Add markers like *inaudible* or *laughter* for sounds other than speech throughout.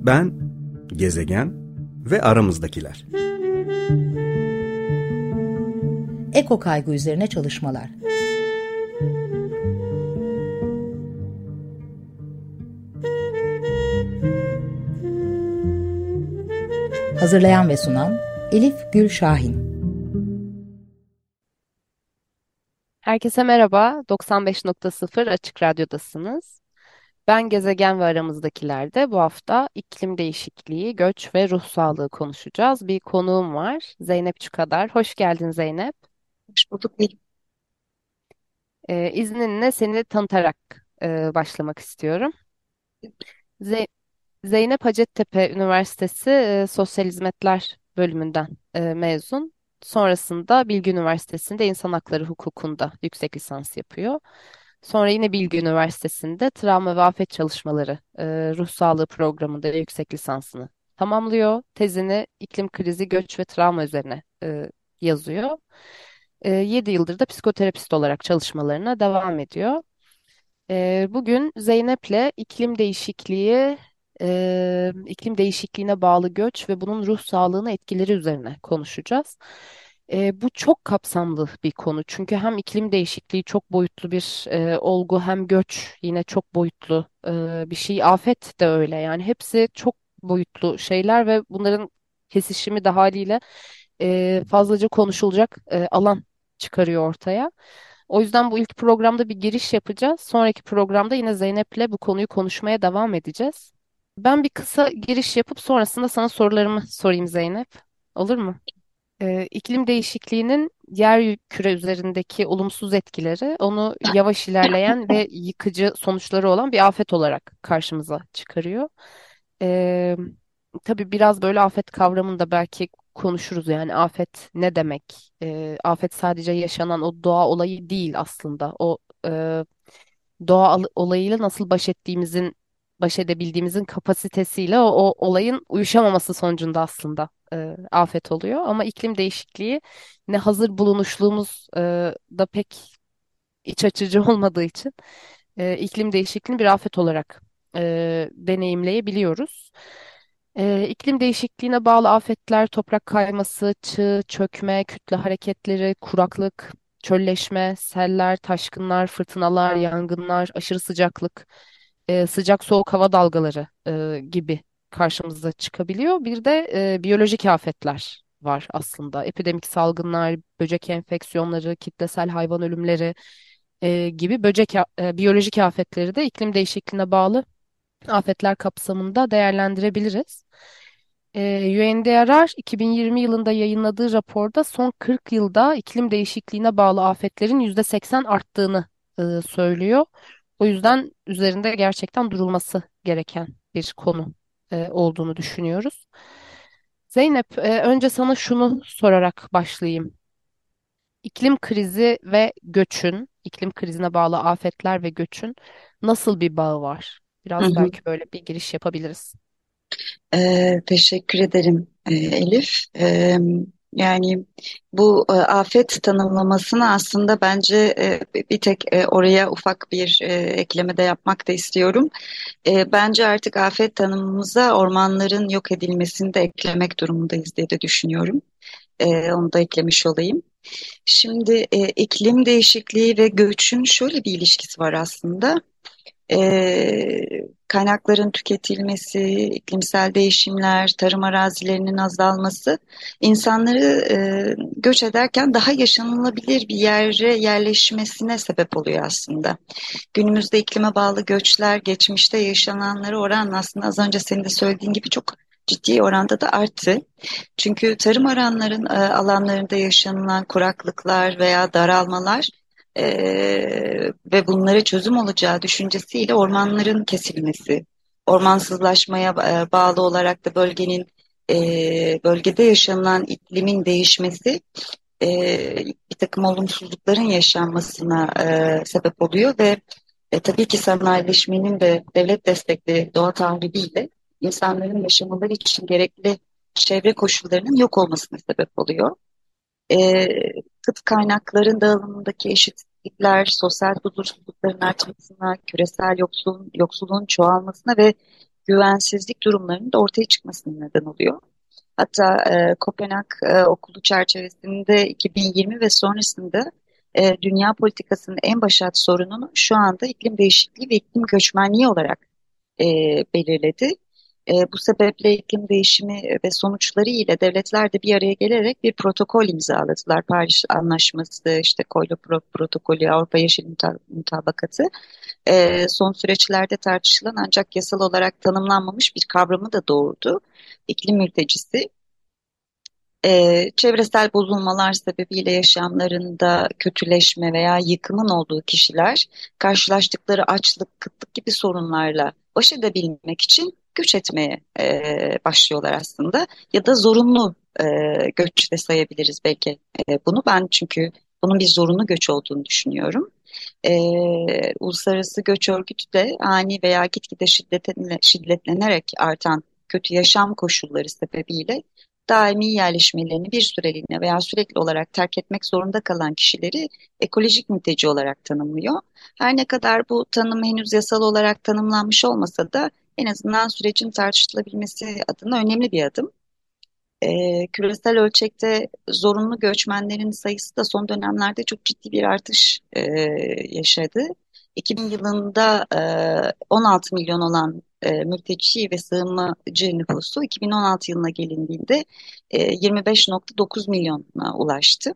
Ben, gezegen ve aramızdakiler. Eko kaygı üzerine çalışmalar. Hazırlayan ve sunan Elif Gül Şahin. Herkese merhaba. 95.0 Açık Radyo'dasınız. Ben Gezegen ve aramızdakilerde bu hafta iklim değişikliği, göç ve ruh sağlığı konuşacağız. Bir konuğum var. Zeynep Çukadar. Hoş geldin Zeynep. Hoş bulduk Elif. Ee, izninle seni tanıtarak e, başlamak istiyorum. Ze- Zeynep Hacettepe Üniversitesi e, Sosyal Hizmetler bölümünden e, mezun. Sonrasında Bilgi Üniversitesi'nde İnsan Hakları Hukuku'nda yüksek lisans yapıyor. Sonra yine Bilgi Üniversitesi'nde Travma ve Afet Çalışmaları e, Ruh Sağlığı Programı'nda yüksek lisansını tamamlıyor. Tezini iklim krizi, göç ve travma üzerine e, yazıyor. E, 7 yıldır da psikoterapist olarak çalışmalarına devam ediyor. E, bugün Zeynep'le iklim değişikliği, e, iklim değişikliğine bağlı göç ve bunun ruh sağlığına etkileri üzerine konuşacağız. E, bu çok kapsamlı bir konu çünkü hem iklim değişikliği çok boyutlu bir e, olgu hem göç yine çok boyutlu e, bir şey. Afet de öyle yani hepsi çok boyutlu şeyler ve bunların kesişimi de haliyle e, fazlaca konuşulacak e, alan çıkarıyor ortaya. O yüzden bu ilk programda bir giriş yapacağız. Sonraki programda yine Zeynep'le bu konuyu konuşmaya devam edeceğiz. Ben bir kısa giriş yapıp sonrasında sana sorularımı sorayım Zeynep. Olur mu? Ee, iklim değişikliğinin yer küre üzerindeki olumsuz etkileri onu yavaş ilerleyen ve yıkıcı sonuçları olan bir afet olarak karşımıza çıkarıyor. Ee, tabii biraz böyle afet kavramını da belki konuşuruz yani afet ne demek? Ee, afet sadece yaşanan o doğa olayı değil aslında. O e, doğa olayıyla nasıl baş ettiğimizin, baş edebildiğimizin kapasitesiyle o, o olayın uyuşamaması sonucunda aslında e, afet oluyor. Ama iklim değişikliği ne hazır bulunuşluğumuz e, da pek iç açıcı *laughs* olmadığı için e, iklim değişikliğini bir afet olarak e, deneyimleyebiliyoruz. E, iklim değişikliğine bağlı afetler, toprak kayması, çığ, çökme, kütle hareketleri, kuraklık, çölleşme, seller, taşkınlar, fırtınalar, yangınlar, aşırı sıcaklık, e, sıcak soğuk hava dalgaları e, gibi karşımıza çıkabiliyor. Bir de e, biyolojik afetler var aslında. Epidemik salgınlar, böcek enfeksiyonları, kitlesel hayvan ölümleri e, gibi böcek e, biyolojik afetleri de iklim değişikliğine bağlı afetler kapsamında değerlendirebiliriz. Ee, UNDRR 2020 yılında yayınladığı raporda son 40 yılda iklim değişikliğine bağlı afetlerin %80 arttığını e, söylüyor. O yüzden üzerinde gerçekten durulması gereken bir konu e, olduğunu düşünüyoruz. Zeynep, e, önce sana şunu sorarak başlayayım. İklim krizi ve göçün, iklim krizine bağlı afetler ve göçün nasıl bir bağı var? Hı Biraz hı. belki böyle bir giriş yapabiliriz. Ee, teşekkür ederim e, Elif. Ee, yani bu e, afet tanımlamasını aslında bence e, bir tek e, oraya ufak bir e, ekleme de yapmak da istiyorum. E, bence artık afet tanımımıza ormanların yok edilmesini de eklemek durumundayız diye de düşünüyorum. E, onu da eklemiş olayım. Şimdi e, iklim değişikliği ve göçün şöyle bir ilişkisi var aslında. E, kaynakların tüketilmesi, iklimsel değişimler, tarım arazilerinin azalması insanları e, göç ederken daha yaşanılabilir bir yere yerleşmesine sebep oluyor aslında. Günümüzde iklime bağlı göçler geçmişte yaşananlara oranla aslında az önce senin de söylediğin gibi çok ciddi oranda da arttı. Çünkü tarım alanların e, alanlarında yaşanılan kuraklıklar veya daralmalar e, ve bunlara çözüm olacağı düşüncesiyle ormanların kesilmesi, ormansızlaşmaya e, bağlı olarak da bölgenin e, bölgede yaşanılan iklimin değişmesi e, bir takım olumsuzlukların yaşanmasına e, sebep oluyor ve e, tabii ki sanayileşmenin de devlet destekli doğa tahribiyle insanların yaşamaları için gerekli çevre koşullarının yok olmasına sebep oluyor. E, kıt kaynakların dağılımındaki eşitsizlikler, sosyal huzursuzlukların artmasına, küresel yoksulluğun, yoksulluğun çoğalmasına ve güvensizlik durumlarının da ortaya çıkmasına neden oluyor. Hatta e, Kopenhag e, okulu çerçevesinde 2020 ve sonrasında e, dünya politikasının en başat sorununu şu anda iklim değişikliği ve iklim göçmenliği olarak e, belirledi. E, bu sebeple iklim değişimi ve sonuçları ile devletler de bir araya gelerek bir protokol imzaladılar. Paris Anlaşması, işte Koylo Pro Protokolü, Avrupa Yeşil Mutabakatı. E, son süreçlerde tartışılan ancak yasal olarak tanımlanmamış bir kavramı da doğurdu. İklim mültecisi e, çevresel bozulmalar sebebiyle yaşamlarında kötüleşme veya yıkımın olduğu kişiler karşılaştıkları açlık, kıtlık gibi sorunlarla baş edebilmek için göç etmeye e, başlıyorlar aslında ya da zorunlu e, göç de sayabiliriz belki e, bunu ben çünkü bunun bir zorunlu göç olduğunu düşünüyorum. E, Uluslararası Göç Örgütü de ani veya gitgide şiddetlenerek artan kötü yaşam koşulları sebebiyle daimi yerleşmelerini bir süreliğine veya sürekli olarak terk etmek zorunda kalan kişileri ekolojik mülteci olarak tanımlıyor. Her ne kadar bu tanım henüz yasal olarak tanımlanmış olmasa da en azından sürecin tartışılabilmesi adına önemli bir adım. E, küresel ölçekte zorunlu göçmenlerin sayısı da son dönemlerde çok ciddi bir artış e, yaşadı. 2000 yılında e, 16 milyon olan e, mülteci ve sığınmacı nüfusu 2016 yılına gelindiğinde e, 25.9 milyona ulaştı.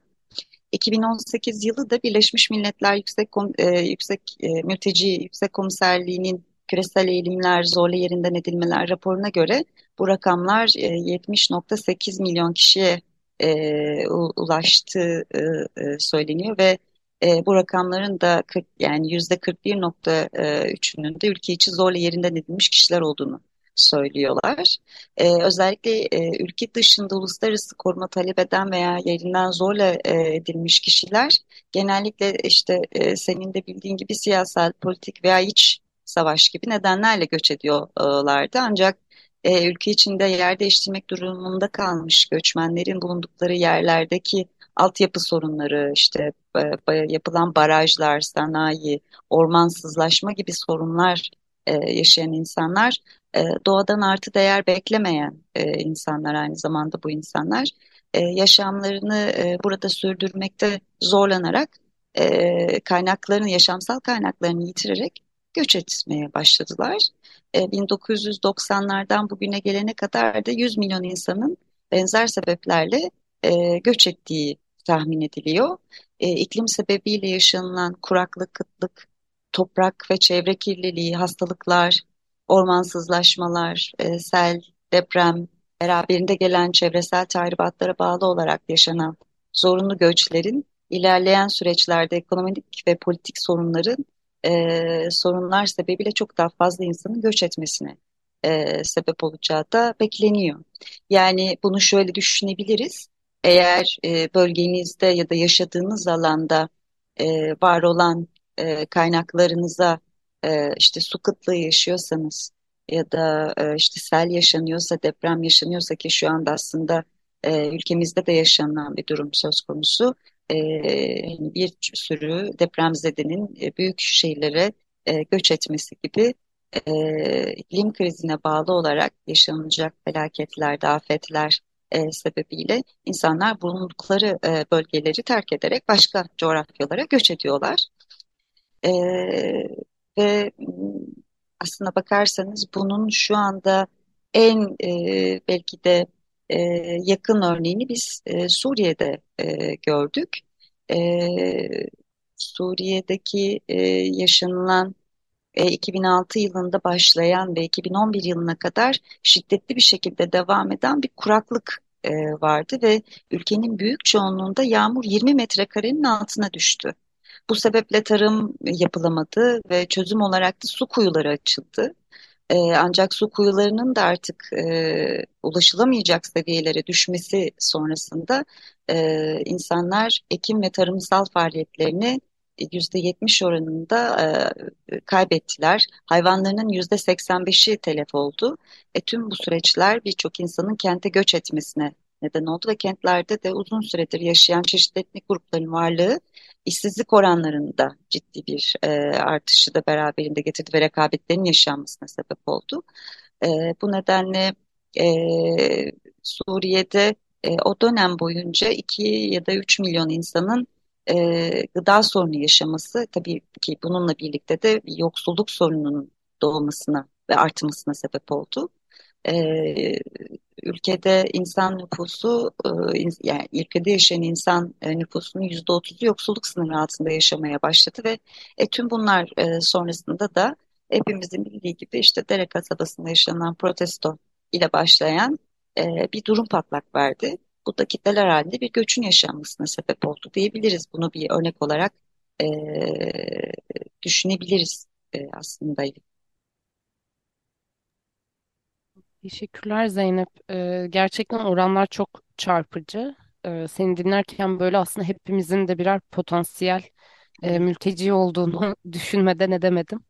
2018 yılı da Birleşmiş Milletler Yüksek e, Yüksek e, Mülteci Yüksek Komiserliği'nin küresel eğilimler zorla yerinden edilmeler raporuna göre bu rakamlar e, 70.8 milyon kişiye e, ulaştığı e, e, söyleniyor ve e, bu rakamların da 40, yani yüzde 41.3'ünün de ülke içi zorla yerinden edilmiş kişiler olduğunu söylüyorlar. E, özellikle e, ülke dışında uluslararası koruma talep eden veya yerinden zorla e, edilmiş kişiler genellikle işte e, senin de bildiğin gibi siyasal, politik veya iç savaş gibi nedenlerle göç ediyorlardı. Ancak e, ülke içinde yer değiştirmek durumunda kalmış göçmenlerin bulundukları yerlerdeki altyapı sorunları, işte e, yapılan barajlar, sanayi, ormansızlaşma gibi sorunlar e, yaşayan insanlar, e, doğadan artı değer beklemeyen insanlar aynı zamanda bu insanlar yaşamlarını burada sürdürmekte zorlanarak kaynaklarını, yaşamsal kaynaklarını yitirerek göç etmeye başladılar. 1990'lardan bugüne gelene kadar da 100 milyon insanın benzer sebeplerle göç ettiği tahmin ediliyor. E, iklim sebebiyle yaşanılan kuraklık, kıtlık, toprak ve çevre kirliliği, hastalıklar, ormansızlaşmalar, e, sel, deprem, beraberinde gelen çevresel tahribatlara bağlı olarak yaşanan zorunlu göçlerin ilerleyen süreçlerde ekonomik ve politik sorunların e, sorunlar sebebiyle çok daha fazla insanın göç etmesine e, sebep olacağı da bekleniyor. Yani bunu şöyle düşünebiliriz. Eğer e, bölgenizde ya da yaşadığınız alanda e, var olan e, kaynaklarınıza e, işte su kıtlığı yaşıyorsanız ya da e, işte sel yaşanıyorsa, deprem yaşanıyorsa ki şu anda aslında e, ülkemizde de yaşanan bir durum söz konusu. E, bir sürü depremzedenin e, büyük şehirlere e, göç etmesi gibi e, iklim krizine bağlı olarak yaşanacak felaketlerde, afetler e, sebebiyle insanlar bulundukları bölgeleri terk ederek başka coğrafyalara göç ediyorlar. Ve aslına bakarsanız bunun şu anda en e, belki de e, yakın örneğini biz e, Suriye'de e, gördük. E, Suriye'deki e, yaşanılan 2006 yılında başlayan ve 2011 yılına kadar şiddetli bir şekilde devam eden bir kuraklık e, vardı ve ülkenin büyük çoğunluğunda yağmur 20 metrekarenin altına düştü. Bu sebeple tarım yapılamadı ve çözüm olarak da su kuyuları açıldı. E, ancak su kuyularının da artık e, ulaşılamayacak seviyelere düşmesi sonrasında e, insanlar ekim ve tarımsal faaliyetlerini %70 oranında e, kaybettiler. Hayvanlarının %85'i telef oldu. E, tüm bu süreçler birçok insanın kente göç etmesine neden oldu ve kentlerde de uzun süredir yaşayan çeşitli etnik grupların varlığı işsizlik oranlarında ciddi bir e, artışı da beraberinde getirdi ve rekabetlerin yaşanmasına sebep oldu. E, bu nedenle e, Suriye'de e, o dönem boyunca 2 ya da 3 milyon insanın e, gıda sorunu yaşaması tabii ki bununla birlikte de yoksulluk sorununun doğmasına ve artmasına sebep oldu. E, ülkede insan nüfusu e, yani ülkede yaşayan insan e, nüfusunun yüzde otuzu yoksulluk sınırı altında yaşamaya başladı ve e, tüm bunlar e, sonrasında da hepimizin bildiği gibi işte Dere kasabasında yaşanan protesto ile başlayan e, bir durum patlak verdi. Bu da kitleler halinde bir göçün yaşanmasına sebep oldu diyebiliriz. Bunu bir örnek olarak e, düşünebiliriz e, aslında. Teşekkürler Zeynep. Ee, gerçekten oranlar çok çarpıcı. Ee, seni dinlerken böyle aslında hepimizin de birer potansiyel e, mülteci olduğunu *laughs* düşünmeden edemedim.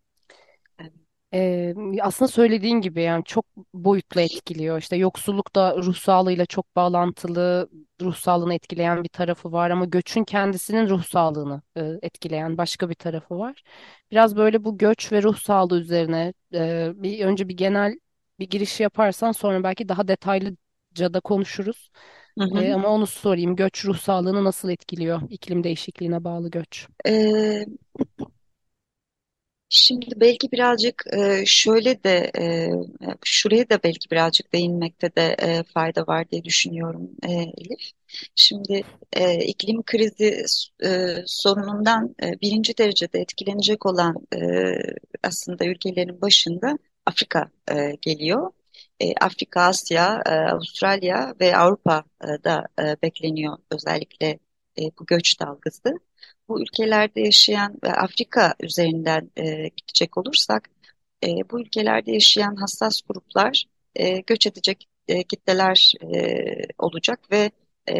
Ee, aslında söylediğin gibi yani çok boyutlu etkiliyor. İşte yoksulluk da ruh sağlığıyla çok bağlantılı, ruh sağlığını etkileyen bir tarafı var ama göçün kendisinin ruh sağlığını e, etkileyen başka bir tarafı var. Biraz böyle bu göç ve ruh sağlığı üzerine e, bir önce bir genel bir giriş yaparsan sonra belki daha detaylıca da konuşuruz. Hı E, hı. ama onu sorayım. Göç ruh sağlığını nasıl etkiliyor? İklim değişikliğine bağlı göç. E, Şimdi belki birazcık e, şöyle de e, şuraya da belki birazcık değinmekte de e, fayda var diye düşünüyorum e, Elif. Şimdi e, iklim krizi e, sorunundan e, birinci derecede etkilenecek olan e, aslında ülkelerin başında Afrika e, geliyor. E, Afrika, Asya, e, Avustralya ve Avrupa'da e, bekleniyor özellikle e, bu göç dalgası bu ülkelerde yaşayan ve Afrika üzerinden e, gidecek olursak e, bu ülkelerde yaşayan hassas gruplar e, göç edecek e, kitleler e, olacak ve e,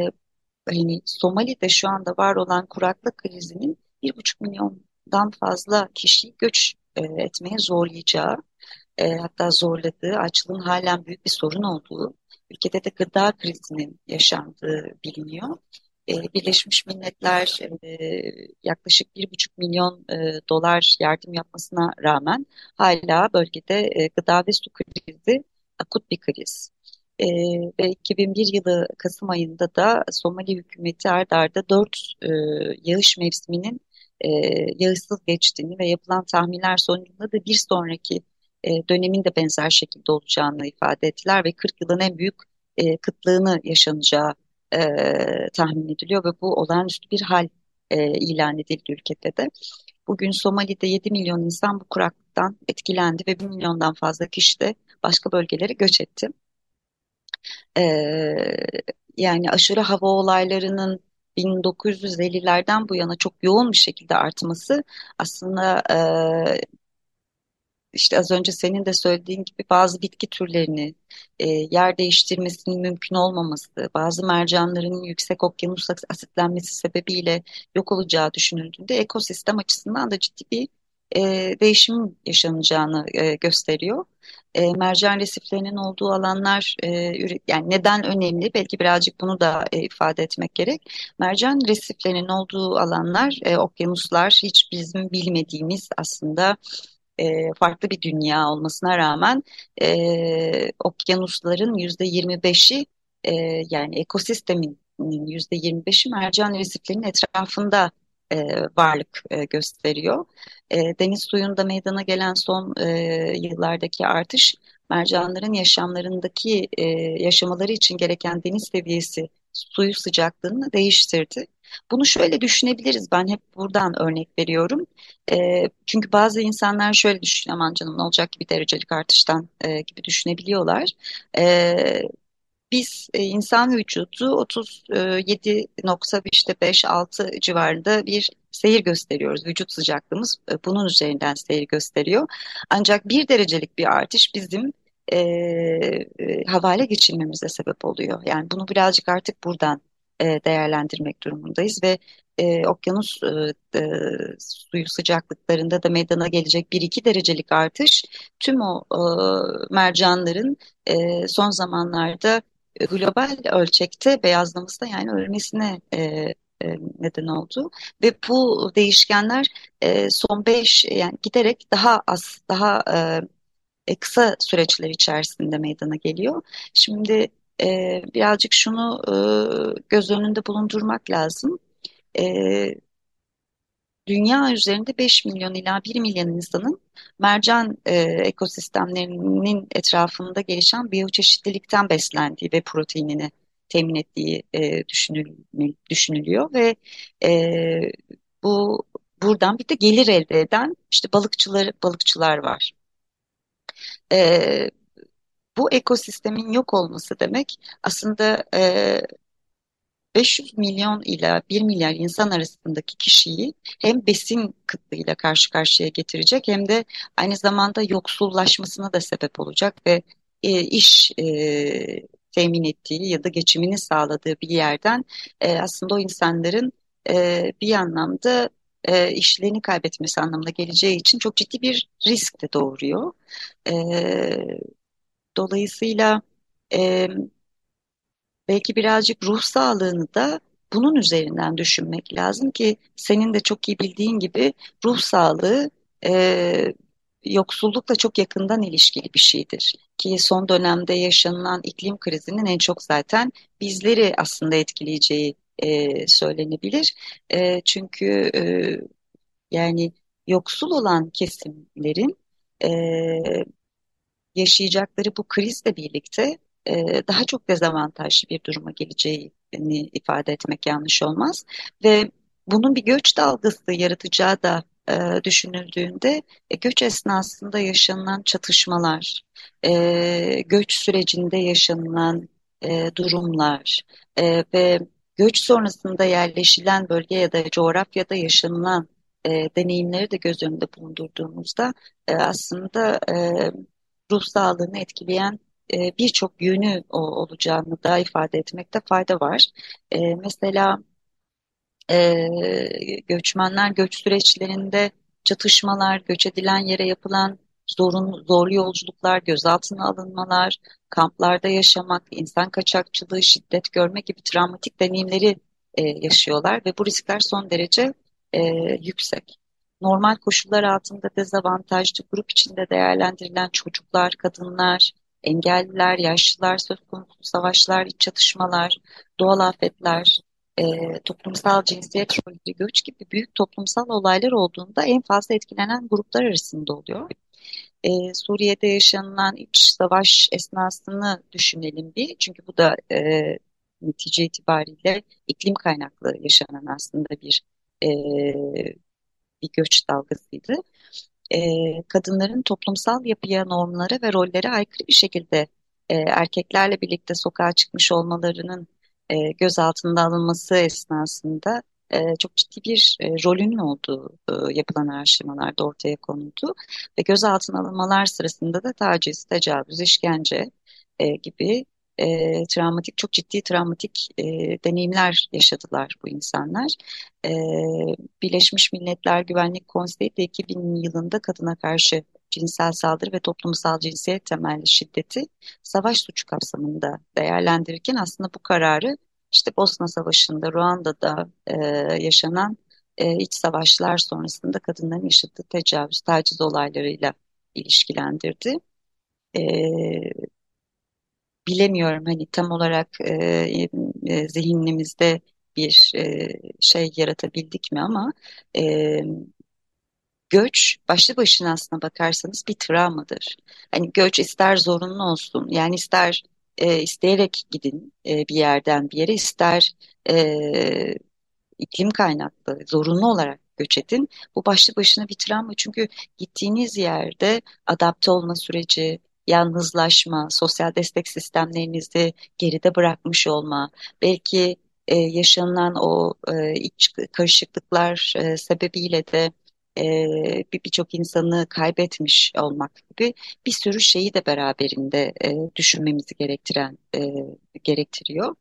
hani Somali'de şu anda var olan kuraklık krizinin bir buçuk milyondan fazla kişiyi göç e, etmeye zorlayacağı e, hatta zorladığı, açlığın halen büyük bir sorun olduğu, ülkede de gıda krizinin yaşandığı biliniyor. E, Birleşmiş Milletler e, yaklaşık bir buçuk milyon e, dolar yardım yapmasına rağmen hala bölgede e, gıda ve su krizi akut bir kriz. E, ve 2001 yılı Kasım ayında da Somali hükümeti ard arda 4 e, yağış mevsiminin e, yağışsız geçtiğini ve yapılan tahminler sonucunda da bir sonraki e, dönemin de benzer şekilde olacağını ifade ettiler ve 40 yılın en büyük e, kıtlığını yaşanacağı e, tahmin ediliyor ve bu olağanüstü bir hal e, ilan edildi ülkede de. Bugün Somali'de 7 milyon insan bu kuraklıktan etkilendi ve 1 milyondan fazla kişi de başka bölgelere göç etti. E, yani aşırı hava olaylarının 1950'lerden bu yana çok yoğun bir şekilde artması aslında e, işte az önce senin de söylediğin gibi bazı bitki türlerini e, yer değiştirmesinin mümkün olmaması, bazı mercanların yüksek okyanus asitlenmesi sebebiyle yok olacağı düşünüldüğünde ekosistem açısından da ciddi bir e, değişim yaşanacağını e, gösteriyor. E, mercan resiflerinin olduğu alanlar e, yani neden önemli? Belki birazcık bunu da e, ifade etmek gerek. Mercan resiflerinin olduğu alanlar, e, okyanuslar hiç bizim bilmediğimiz aslında e, farklı bir dünya olmasına rağmen e, okyanusların yüzde 25'i e, yani ekosistemin yüzde 25'i mercan resiflerinin etrafında e, varlık e, gösteriyor. E, deniz suyunda meydana gelen son e, yıllardaki artış mercanların yaşamlarındaki e, yaşamaları için gereken deniz seviyesi suyu sıcaklığını değiştirdi. Bunu şöyle düşünebiliriz. Ben hep buradan örnek veriyorum. E, çünkü bazı insanlar şöyle düşünüyor, aman canım ne olacak ki bir derecelik artıştan e, gibi düşünebiliyorlar. E, biz e, insan vücudu 37.5-6 civarında bir seyir gösteriyoruz. Vücut sıcaklığımız e, bunun üzerinden seyir gösteriyor. Ancak bir derecelik bir artış bizim e, e, havale geçirmemize sebep oluyor. Yani bunu birazcık artık buradan e, değerlendirmek durumundayız ve e, okyanus e, e, suyu sıcaklıklarında da meydana gelecek bir iki derecelik artış tüm o e, mercanların e, son zamanlarda e, global ölçekte beyazlamasına yani ölmesine e, e, neden oldu ve bu değişkenler e, son beş yani giderek daha az daha e, kısa süreçler içerisinde meydana geliyor. Şimdi e, birazcık şunu e, göz önünde bulundurmak lazım. E, dünya üzerinde 5 milyon ila 1 milyon insanın mercan e, ekosistemlerinin etrafında gelişen biyoçeşitlilikten beslendiği ve proteinini temin ettiği e, düşünül, düşünülüyor ve e, bu buradan bir de gelir elde eden işte balıkçılar balıkçılar var. E, bu ekosistemin yok olması demek aslında e, 500 milyon ile 1 milyar insan arasındaki kişiyi hem besin kıtlığıyla karşı karşıya getirecek hem de aynı zamanda yoksullaşmasına da sebep olacak ve e, iş e, temin ettiği ya da geçimini sağladığı bir yerden e, aslında o insanların e, bir anlamda e, işlerini kaybetmesi anlamına geleceği için çok ciddi bir risk de doğuruyor. E, dolayısıyla e, belki birazcık ruh sağlığını da bunun üzerinden düşünmek lazım ki senin de çok iyi bildiğin gibi ruh sağlığı e, yoksullukla çok yakından ilişkili bir şeydir. Ki son dönemde yaşanılan iklim krizinin en çok zaten bizleri aslında etkileyeceği e, söylenebilir. E, çünkü e, yani yoksul olan kesimlerin e, yaşayacakları bu krizle birlikte e, daha çok dezavantajlı bir duruma geleceğini ifade etmek yanlış olmaz. Ve bunun bir göç dalgası yaratacağı da e, düşünüldüğünde e, göç esnasında yaşanılan çatışmalar, e, göç sürecinde yaşanılan e, durumlar e, ve göç sonrasında yerleşilen bölge ya da coğrafyada yaşanılan e, deneyimleri de göz önünde bulundurduğumuzda e, aslında e, ruh sağlığını etkileyen e, birçok yönü olacağını da ifade etmekte fayda var. E, mesela e, göçmenler göç süreçlerinde çatışmalar, göç edilen yere yapılan zorun, zorlu yolculuklar, gözaltına alınmalar, kamplarda yaşamak, insan kaçakçılığı, şiddet görme gibi travmatik deneyimleri e, yaşıyorlar ve bu riskler son derece e, yüksek normal koşullar altında dezavantajlı grup içinde değerlendirilen çocuklar, kadınlar, engelliler, yaşlılar, söz konusu savaşlar, iç çatışmalar, doğal afetler, e, toplumsal cinsiyet rolleri, göç gibi büyük toplumsal olaylar olduğunda en fazla etkilenen gruplar arasında oluyor. E, Suriye'de yaşanılan iç savaş esnasını düşünelim bir. Çünkü bu da e, netice itibariyle iklim kaynaklı yaşanan aslında bir e, bir göç dalgasıydı. E, kadınların toplumsal yapıya, normlara ve rollere aykırı bir şekilde e, erkeklerle birlikte sokağa çıkmış olmalarının e, göz altında alınması esnasında e, çok ciddi bir e, rolünün olduğu e, yapılan araştırmalarda ortaya konuldu. Ve gözaltına alınmalar sırasında da taciz, tecavüz, işkence e, gibi e, travmatik, çok ciddi travmatik e, deneyimler yaşadılar bu insanlar. E, Birleşmiş Milletler Güvenlik Konseyi de 2000 yılında kadına karşı cinsel saldırı ve toplumsal cinsiyet temelli şiddeti savaş suçu kapsamında değerlendirirken aslında bu kararı işte Bosna Savaşı'nda, Ruanda'da e, yaşanan e, iç savaşlar sonrasında kadınların yaşadığı tecavüz, taciz olaylarıyla ilişkilendirdi. E, bilemiyorum hani tam olarak e, e, zihnimizde bir e, şey yaratabildik mi ama e, göç başlı başına aslına bakarsanız bir travmadır. Hani göç ister zorunlu olsun yani ister e, isteyerek gidin e, bir yerden bir yere ister e, iklim kaynaklı zorunlu olarak göç edin. Bu başlı başına bir travma çünkü gittiğiniz yerde adapte olma süreci, yalnızlaşma, sosyal destek sistemlerinizi geride bırakmış olma, belki e, yaşanılan o e, iç karışıklıklar e, sebebiyle de e, birçok insanı kaybetmiş olmak gibi bir sürü şeyi de beraberinde e, düşünmemizi gerektiren e, gerektiriyor.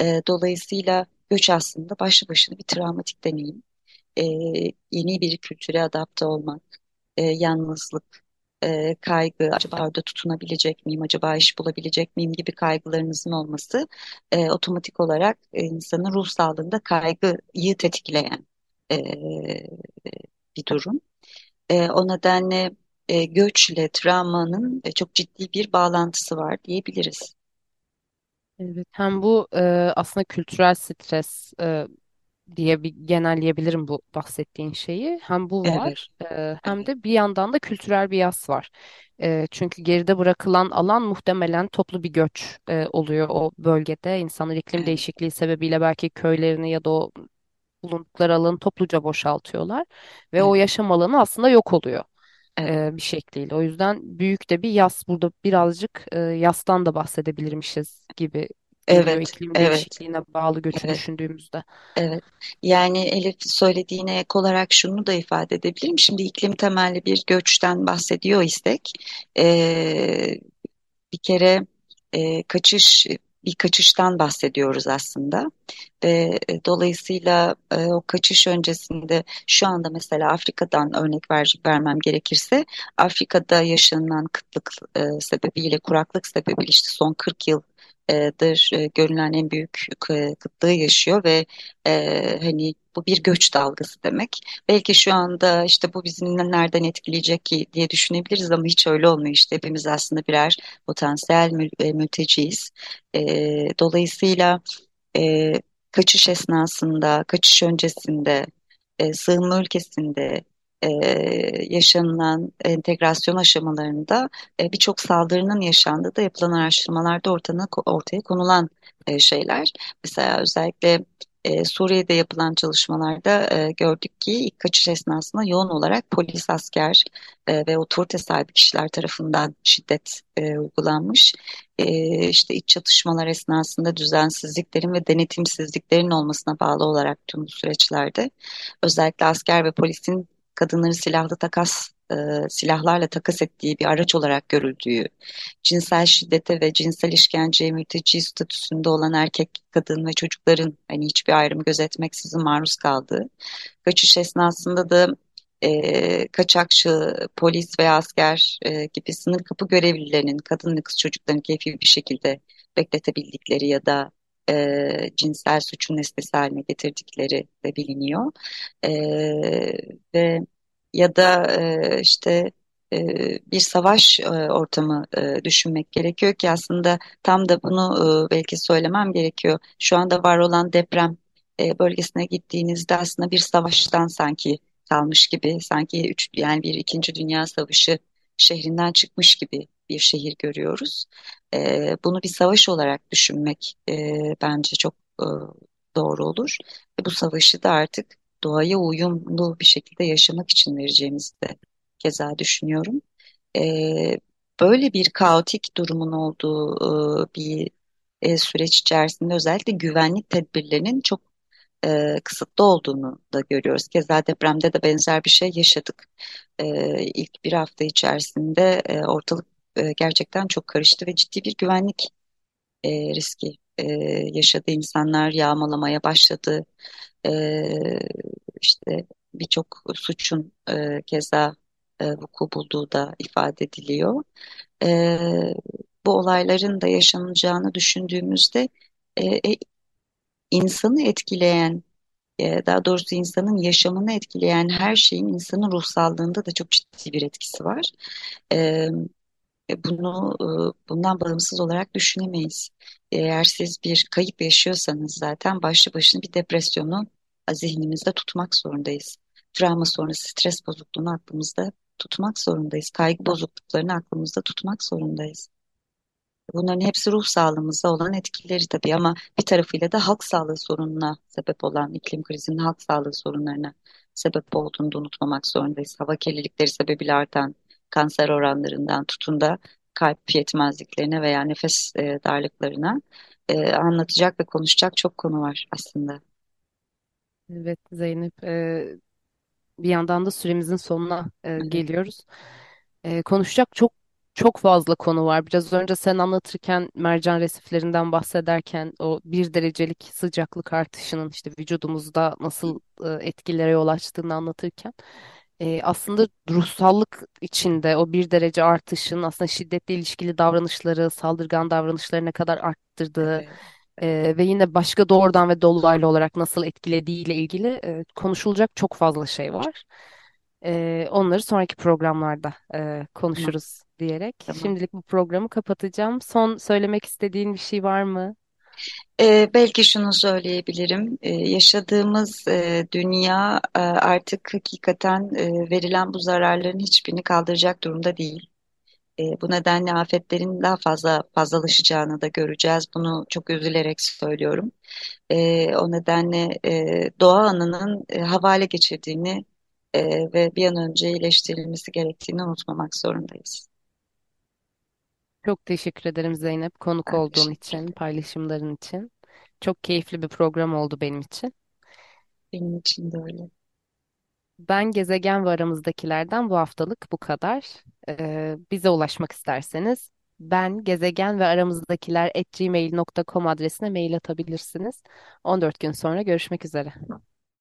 E, dolayısıyla göç aslında başlı başına bir travmatik deneyim. E, yeni bir kültüre adapte olmak, e, yalnızlık, e, kaygı, acaba orada tutunabilecek miyim, acaba iş bulabilecek miyim gibi kaygılarınızın olması e, otomatik olarak insanın ruh sağlığında kaygıyı tetikleyen e, bir durum. E, o nedenle e, göçle travmanın e, çok ciddi bir bağlantısı var diyebiliriz. Evet, hem bu e, aslında kültürel stres e, diye bir genelleyebilirim bu bahsettiğin şeyi. Hem bu var, e, hem de bir yandan da kültürel bir yas var. E, çünkü geride bırakılan alan muhtemelen toplu bir göç e, oluyor o bölgede. İnsanlar iklim değişikliği sebebiyle belki köylerini ya da o bulundukları alanı topluca boşaltıyorlar ve o yaşam alanı aslında yok oluyor e, bir şekliyle. O yüzden büyük de bir yas. Burada birazcık e, yastan da bahsedebilirmişiz gibi geliyor evet, iklim evet, değişikliğine bağlı göçü evet. düşündüğümüzde. Evet. Yani Elif söylediğine ek olarak şunu da ifade edebilirim. Şimdi iklim temelli bir göçten bahsediyor istek. Ee, bir kere e, kaçış bir kaçıştan bahsediyoruz aslında ve e, dolayısıyla e, o kaçış öncesinde şu anda mesela Afrika'dan örnek ver, vermem gerekirse Afrika'da yaşanılan kıtlık e, sebebiyle kuraklık sebebiyle işte son 40 yıldır e, görülen en büyük kıtlığı yaşıyor ve e, hani bu bir göç dalgası demek. Belki şu anda işte bu bizi nereden etkileyecek ki diye düşünebiliriz ama hiç öyle olmuyor işte hepimiz aslında birer potansiyel mül, e, mülteciyiz. E, dolayısıyla e, kaçış esnasında, kaçış öncesinde, e, sığınma ülkesinde e, yaşanılan entegrasyon aşamalarında e, birçok saldırının yaşandığı da yapılan araştırmalarda ortana, ortaya konulan e, şeyler. Mesela özellikle e, Suriye'de yapılan çalışmalarda e, gördük ki ilk kaçış esnasında yoğun olarak polis, asker e, ve otorite sahibi kişiler tarafından şiddet e, uygulanmış. E, işte iç çatışmalar esnasında düzensizliklerin ve denetimsizliklerin olmasına bağlı olarak tüm bu süreçlerde özellikle asker ve polisin kadınları silahlı takas e, silahlarla takas ettiği bir araç olarak görüldüğü, cinsel şiddete ve cinsel işkenceye mülteci statüsünde olan erkek, kadın ve çocukların hani hiçbir ayrım gözetmeksizin maruz kaldığı, kaçış esnasında da e, kaçakçı, polis veya asker e, gibi sınır kapı görevlilerinin kadın ve kız çocuklarını keyfi bir şekilde bekletebildikleri ya da e, cinsel suçun nesnesi haline getirdikleri de biliniyor. E, ve ya da e, işte e, bir savaş e, ortamı e, düşünmek gerekiyor ki aslında tam da bunu belki söylemem gerekiyor. Şu anda var olan deprem bölgesine gittiğinizde aslında bir savaştan sanki kalmış gibi, sanki üç, yani bir İkinci Dünya Savaşı şehrinden çıkmış gibi bir şehir görüyoruz. E, bunu bir savaş olarak düşünmek e, bence çok e, doğru olur. Ve bu savaşı da artık doğaya uyumlu bir şekilde yaşamak için vereceğimizi de keza düşünüyorum. Ee, böyle bir kaotik durumun olduğu e, bir e, süreç içerisinde özellikle güvenlik tedbirlerinin çok e, kısıtlı olduğunu da görüyoruz. Keza depremde de benzer bir şey yaşadık. E, ilk bir hafta içerisinde e, ortalık e, gerçekten çok karıştı ve ciddi bir güvenlik e, riski e, yaşadı. İnsanlar yağmalamaya başladı. E, işte birçok suçun e, keza e, vuku bulduğu da ifade ediliyor. E, bu olayların da yaşanacağını düşündüğümüzde e, e, insanı etkileyen, e, daha doğrusu insanın yaşamını etkileyen her şeyin insanın ruhsallığında da çok ciddi bir etkisi var. E, e, Bunu e, bundan bağımsız olarak düşünemeyiz. Eğer siz bir kayıp yaşıyorsanız zaten başlı başına bir depresyonu zihnimizde tutmak zorundayız. Travma sonrası stres bozukluğunu aklımızda tutmak zorundayız. Kaygı bozukluklarını aklımızda tutmak zorundayız. Bunların hepsi ruh sağlığımıza olan etkileri tabii ama bir tarafıyla da halk sağlığı sorununa sebep olan iklim krizinin halk sağlığı sorunlarına sebep olduğunu da unutmamak zorundayız. Hava kirlilikleri sebebiyle artan kanser oranlarından tutun da kalp yetmezliklerine veya nefes e, darlıklarına e, anlatacak ve konuşacak çok konu var aslında. Evet Zeynep, e, bir yandan da süremizin sonuna e, geliyoruz. E, konuşacak çok çok fazla konu var. Biraz önce sen anlatırken mercan resiflerinden bahsederken o bir derecelik sıcaklık artışının işte vücudumuzda nasıl e, etkilere yol açtığını anlatırken e, aslında ruhsallık içinde o bir derece artışın aslında şiddetle ilişkili davranışları, saldırgan davranışları ne kadar arttırdığı evet, e, ve yine başka doğrudan ve dolaylı olarak nasıl etkilediğiyle ilgili e, konuşulacak çok fazla şey var. Ee, onları sonraki programlarda e, Tamam, konuşuruz diyerek. tamam. Şimdilik bu programı kapatacağım. Son söylemek istediğin bir şey var mı? Ee, belki şunu söyleyebilirim. Ee, yaşadığımız e, dünya e, artık hakikaten e, verilen bu zararların hiçbirini kaldıracak durumda değil. E, bu nedenle afetlerin daha fazla fazlalaşacağını da göreceğiz. Bunu çok üzülerek söylüyorum. E, o nedenle e, doğa anının e, havale geçirdiğini e, ve bir an önce iyileştirilmesi gerektiğini unutmamak zorundayız. Çok teşekkür ederim Zeynep, konuk Ben olduğun teşekkür için, paylaşımların için. Çok keyifli bir program oldu benim için. Benim için de öyle. Ben gezegen ve aramızdakilerden bu haftalık bu kadar. Ee, bize ulaşmak isterseniz ben gezegen ve aramızdakiler at gmail.com adresine mail atabilirsiniz. 14 gün sonra görüşmek üzere.